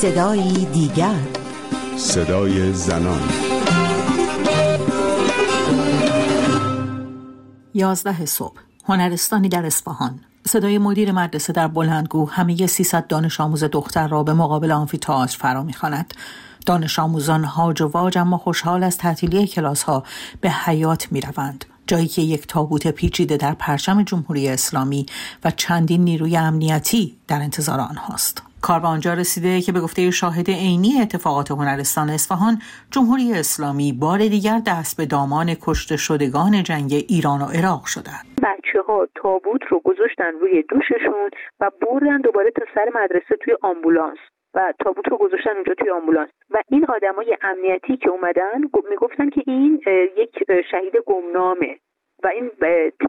صدایی دیگر. صدای زنان. یازده صبح. هنرستانی در اصفهان. صدای مدیر مدرسه در بلندگو همه 300 دانش آموز دختر را به مقابل آنفیتئاتر فرا می‌خواند. دانش آموزان هاج و واج اما خوشحال از تعطیلی کلاس ها به حیات می روند. جایی که یک تابوت پیچیده در پرچم جمهوری اسلامی و چندین نیروی امنیتی در انتظار آنهاست. کار به آنجا رسیده که به گفته شاهد عینی اتفاقات هنرستان اصفهان جمهوری اسلامی بار دیگر دست به دامان کشته شدگان جنگ ایران و عراق شدند. بچه ها تابوت رو گذاشتن روی دوششون و بردن دوباره تا سر مدرسه توی آمبولانس. و تابوت رو گذاشتن اونجا توی آمبولانس. و این آدمای امنیتی که اومدن می‌گفتن که این یک شهید گمنامه. و این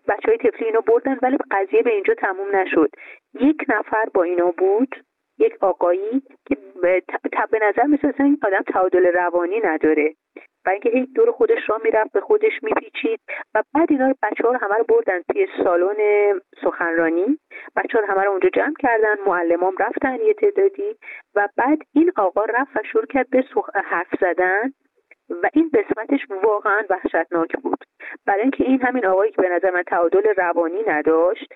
بچه های تفلی اینو بردن ولی قضیه به اینجا تموم نشد. یک نفر با اینا بود. یک آقایی که به نظر مثل این آدم تعادل روانی نداره و اینکه هیچ دور خودش را می‌رفت به خودش میپیچید و بعد اینا بچه ها رو همه رو بردن توی سالن سخنرانی. بچه ها رو همه رو اونجا جمع کردن معلمام رفتن یه تعدادی و بعد این آقا رفت و شروع کرد به حرف زدن و این قسمتش واقعا وحشتناک بود. برای اینکه این همین آقایی که به نظر من تعادل روانی نداشت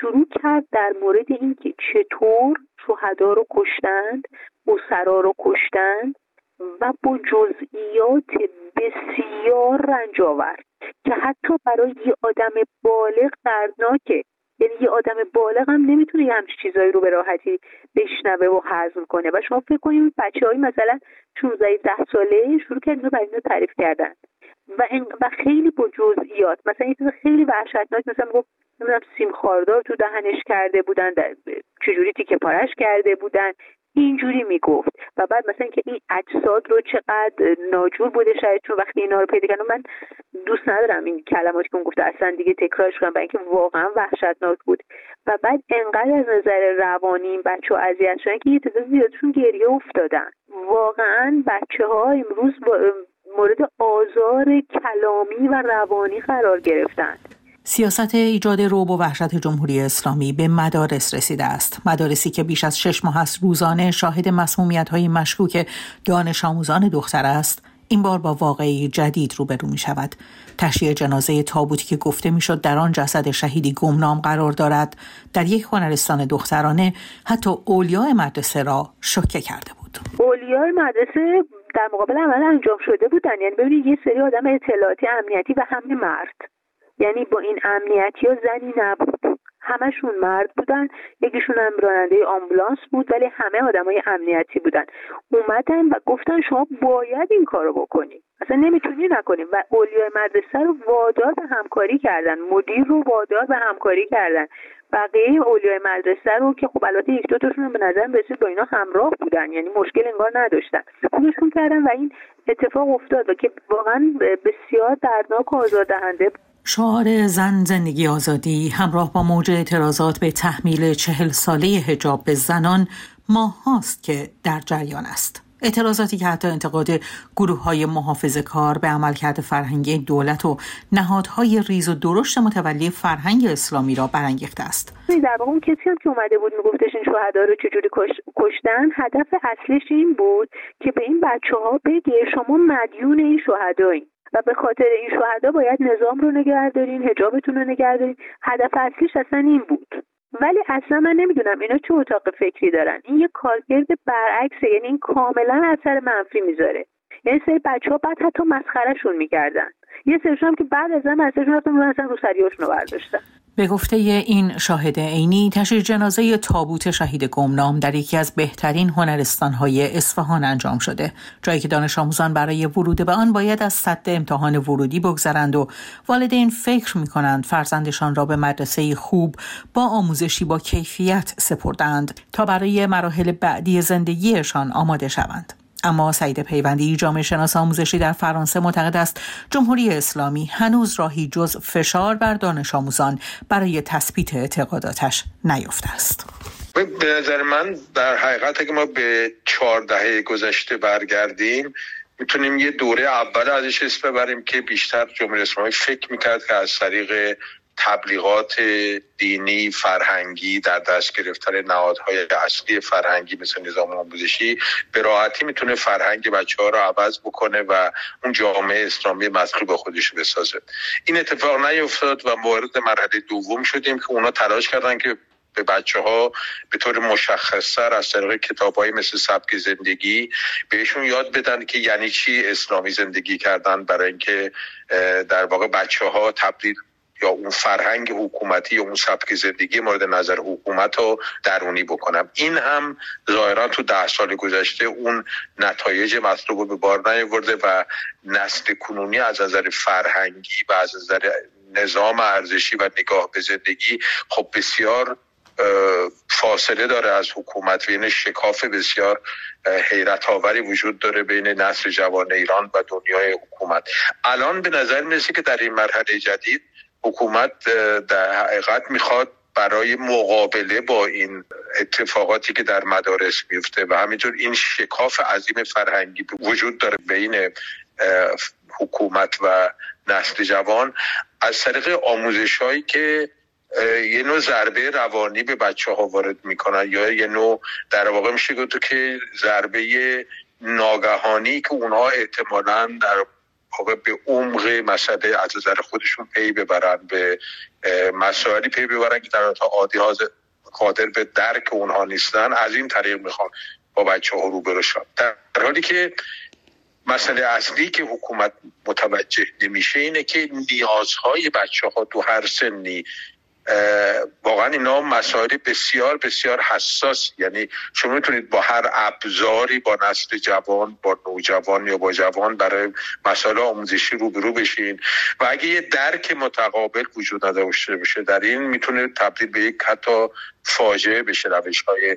شروع کرد در مورد اینکه چطور شهدا رو کشتند اسرا رو کشتند و با جزئیات بسیار رنج که حتی برای یه آدم بالغ دردناکه. یعنی یه آدم بالغ هم نمی‌تونه یه همچین چیزایی رو به راحتی بشنوه و هضم کنه. و شما فکر کنید بچه های مثلا 16 ده ساله شروع کردن برای اینو تعریف کردن. و, و خیلی با جزئیات. مثلا یه چیز خیلی وحشتناک مثلا گفت نمی‌دونم سیم خاردار تو دهنش کرده بودن چجوری تیکه پارش کرده بودن. اینجوری می‌گفت. و بعد مثلا که این اجساد رو چقدر ناجور بوده شاید چون وقتی اینا رو پیدا کردم من دوست ندارم این کلماتی که اون گفته اصلا دیگه تکرارش کنم برای اینکه واقعا وحشتناک بود. و بعد انقدر از نظر روانی این بچه ها اذیت شدن که یه تعداد زیادشون گریه افتادن. واقعا بچه ها امروز با مورد آزار کلامی و روانی قرار گرفتند سیاست ایجاد روب و وحشت جمهوری اسلامی به مدارس رسیده است. مدارسی که بیش از شش ماه است روزانه شاهد مسمومیت های مشکوک دانش آموزان دختر است. این بار با واقعی جدید روبرو می شود تشییع جنازه تابوتی که گفته می‌شد در آن جسد شهیدی گمنام قرار دارد در یک هنرستان دخترانه حتی اولیای مدرسه را شوکه کرده بود. اولیای مدرسه در مقابل عمل انجام شده بودن. یعنی ببینید یه سری آدم اطلاعاتی امنیتی و همه مرد. یعنی با این امنیتی ها زنی نبود. همشون مرد بودن یکیشون هم راننده آمبولانس بود ولی همه آدمای امنیتی بودن. اومدن و گفتن شما باید این کارو بکنیم اصلا نمی‌تونی نکنیم و اولیای مدرسه رو وادار به همکاری کردن. مدیر رو وادار به همکاری کردن. بقیه اولیای مدرسه رو که خب البته یک دو تاشون به نظر رسید با اینا همراه بودن. یعنی مشکل انگار نداشتن. سکونشون کردن و این اتفاق افتاد و که واقعا بسیار دردناک و آزاردهنده شعار زن زندگی آزادی همراه با موج اعتراضات به تحمیل چهل ساله هجاب به زنان ماه هاست که در جریان است. اعتراضاتی که حتی انتقاد گروه های محافظ کار به عملکرد فرهنگی دولت و نهادهای ریز و درشت متولی فرهنگ اسلامی را برانگیخته است. در واقع اون کسی هم که اومده بود میگفتش این شهدا رو چجوری کشتن هدف اصلیش این بود که به این بچه ها بگه شما مدیون این شهدایین و به خاطر این شهدا باید نظام رو نگه دارین هجابتون رو نگه دارین هدف اصلیش اصلا این بود. ولی اصلا من نمی‌دونم اینا چه اتاق فکری دارن. این یه کارکرد برعکسه یعنی این کاملا اثر منفی می‌ذاره. یعنی سری بچه ها بعد حتی مسخرهشون می‌کردن. یه سرشون هم که بعد از هم مسئلهشون رفتن اصلا رو سریاشون رو برداشتن به گفته این شاهد عینی تشییع جنازه تابوت شهید گمنام در یکی از بهترین هنرستانهای اصفهان انجام شده. جایی که دانش آموزان برای ورود به آن باید از سد امتحان ورودی بگذرند و والدین فکر می کنند فرزندشان را به مدرسه خوب با آموزشی با کیفیت سپردند تا برای مراحل بعدی زندگیشان آماده شوند. اما سعید پیوندی جامعه شناس آموزشی در فرانسه معتقد است جمهوری اسلامی هنوز راهی جز فشار بر دانش آموزان برای تثبیت اعتقاداتش نیفته است. به نظر من در حقیقت اگه ما به چهار دهه گذشته برگردیم می‌تونیم یه دوره اول ازش اسم ببریم که بیشتر جمهوری اسلامی فکر می‌کرد که از طریق تبلیغات دینی فرهنگی در دست گرفتن نهادهای اصلی فرهنگی مثل نظام آموزشی به راحتی می‌تونه فرهنگ بچه ها رو عوض بکنه و اون جامعه اسلامی مطلوب خودش بسازه. این اتفاق نیفتاد و وارد مرحله دوم شدیم که اونا تلاش کردن که به بچه ها به طور مشخصتر از طریق کتاب های مثل سبک زندگی بهشون یاد بدن که یعنی چی اسلامی زندگی کردن برای اینکه در واقع بچه ها تبدیل یا اون فرهنگ حکومتی یا اون سبک زندگی مورد نظر حکومت رو درونی بکنم. این هم ظاهرا تو ده سال گذشته اون نتایج مطلوب به بار نیاورده و نسل کنونی از نظر فرهنگی و از نظر نظام ارزشی و نگاه به زندگی خب بسیار فاصله داره از حکومت. و این شکاف بسیار حیرت آوری وجود داره بین نسل جوان ایران و دنیای حکومت. الان به نظر می‌رسه که در این مرحله جدید حکومت در حقیقت می‌خواد برای مقابله با این اتفاقاتی که در مدارس میفته و همینطور این شکاف عظیم فرهنگی وجود داره بین حکومت و نسل جوان از طریق آموزش هایی که یه نوع ضربه روانی به بچه ها وارد می‌کنن یا یه نوع در واقع میشه گفت که ضربه ناگهانی که اونها احتمالا در واقع به عمق مسئله از نظر خودشون پی ببرن به مسائلی پی ببرن که در عادی ها قادر به درک اونها نیستن. از این طریق می‌خوان با بچه ها شد در حالی که مسئله اصلی که حکومت متوجه نمیشه اینه که نیازهای بچه ها تو هر سنی واقعا اینا مسائل بسیار بسیار حساس. یعنی شما می‌تونید با هر ابزاری با نسل جوان با نوجوان یا با جوان برای مسائل آموزشی روبرو بشین. و اگه یه درک متقابل وجود نداشته باشه در این می‌تونه تبدیل به یک حتی فاجعه بشه روش های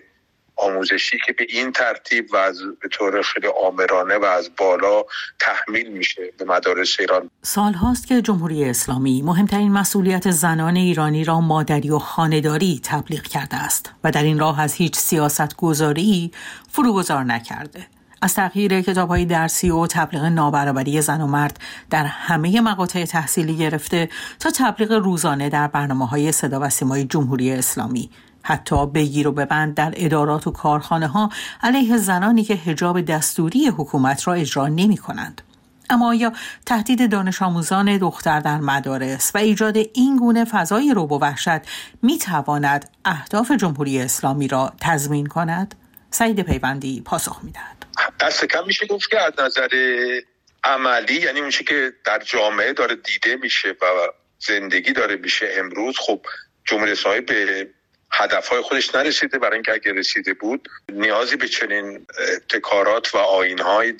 آموزشی که به این ترتیب و از به طور خیلی آمرانه و از بالا تحمیل میشه به مدارس ایران. سال هاست که جمهوری اسلامی مهمترین مسئولیت زنان ایرانی را مادری و خانداری تبلیغ کرده است و در این راه از هیچ سیاست گذاری فروگذار نکرده. از تغییر کتاب های درسی و تبلیغ نابرابری زن و مرد در همه مقاطع تحصیلی گرفته تا تبلیغ روزانه در برنامه های صدا و سیمای جمهوری اسلامی. حتی بگیر و ببند در ادارات و کارخانه ها علیه زنانی که هجاب دستوری حکومت را اجرا نمی کنند. اما آیا تهدید دانش آموزان دختر در مدارس و ایجاد این گونه فضای روب و وحشت می تواند اهداف جمهوری اسلامی را تضمین کند؟ سعید پیوندی پاسخ می دهد. دست کم میشه گفت که از نظر عملی یعنی اون که در جامعه داره دیده میشه و زندگی داره میشه امروز خب جمهوری اسلامی به هدفهای خودش نرسیده. برای اینکه اگر رسیده بود نیازی به چنین ابتکارات و آینهای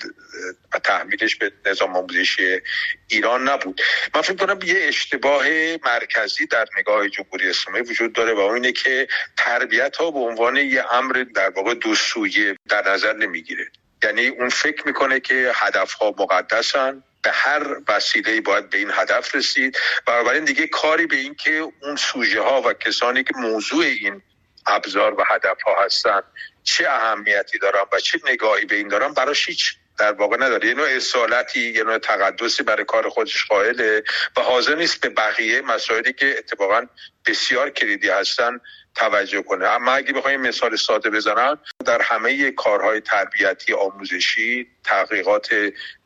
و تحمیلش به نظام آموزشی ایران نبود. من فکر کنم یه اشتباه مرکزی در نگاه جمهوری اسلامی وجود داره و اون که تربیت ها به عنوان یه امر در واقع دو سویه در نظر نمی‌گیره. یعنی اون فکر می‌کنه که هدف ها مقدسن. به هر وسیله باید به این هدف رسید. بنابراین دیگه کاری به این که اون سوژه ها و کسانی که موضوع این ابزار و هدف ها هستن چه اهمیتی دارن و چه نگاهی به این دارن براش هیچ در واقع نداره. یه نوع اصالتی یه نوع تقدسی برای کار خودش قائله و حاضر نیست به بقیه مسائلی که اتفاقا بسیار کلیدی هستن توجه کنه. اما اگه بخوایم مثال ساده بزنم در همه کارهای تربیتی آموزشی تحقیقات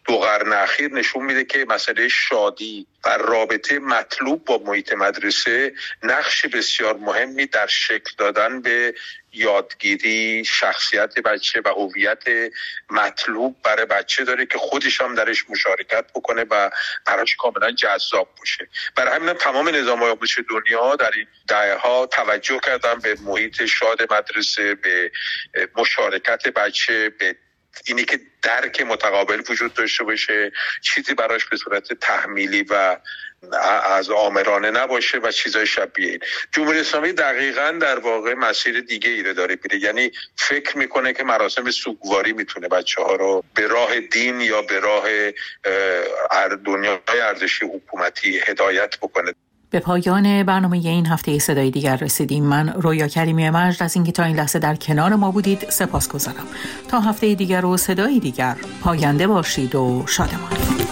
دو قرن اخیر نشون میده که مسئله شادی و رابطه مطلوب با محیط مدرسه نقش بسیار مهمی در شکل دادن به یادگیری شخصیت بچه و هویت مطلوب برای بچه داره که خودش هم درش مشارکت بکنه و براش کاملا جذاب باشه. برای همین تمام نظام آموزش دنیا در این دهه ها توجه کردن به محیط شاد مدرسه به مشارکت بچه به اینی که درک متقابل وجود داشته باشه چیزی براش به صورت تحمیلی و از آمرانه نباشه و چیزای شبیه این جمهوری اسلامی دقیقا در واقع مسیر دیگه ای داره میره یعنی فکر می‌کنه که مراسم سوگواری می‌تونه بچه ها رو به راه دین یا به راه دنیای ارزشی حکومتی هدایت بکنه. به پایان برنامه این هفته صدای دیگر رسیدیم. من رویا کریمی مجد از اینکه تا این لحظه در کنار ما بودید سپاس گذارم تا هفته دیگر و صدای دیگر پاینده باشید و شادمان.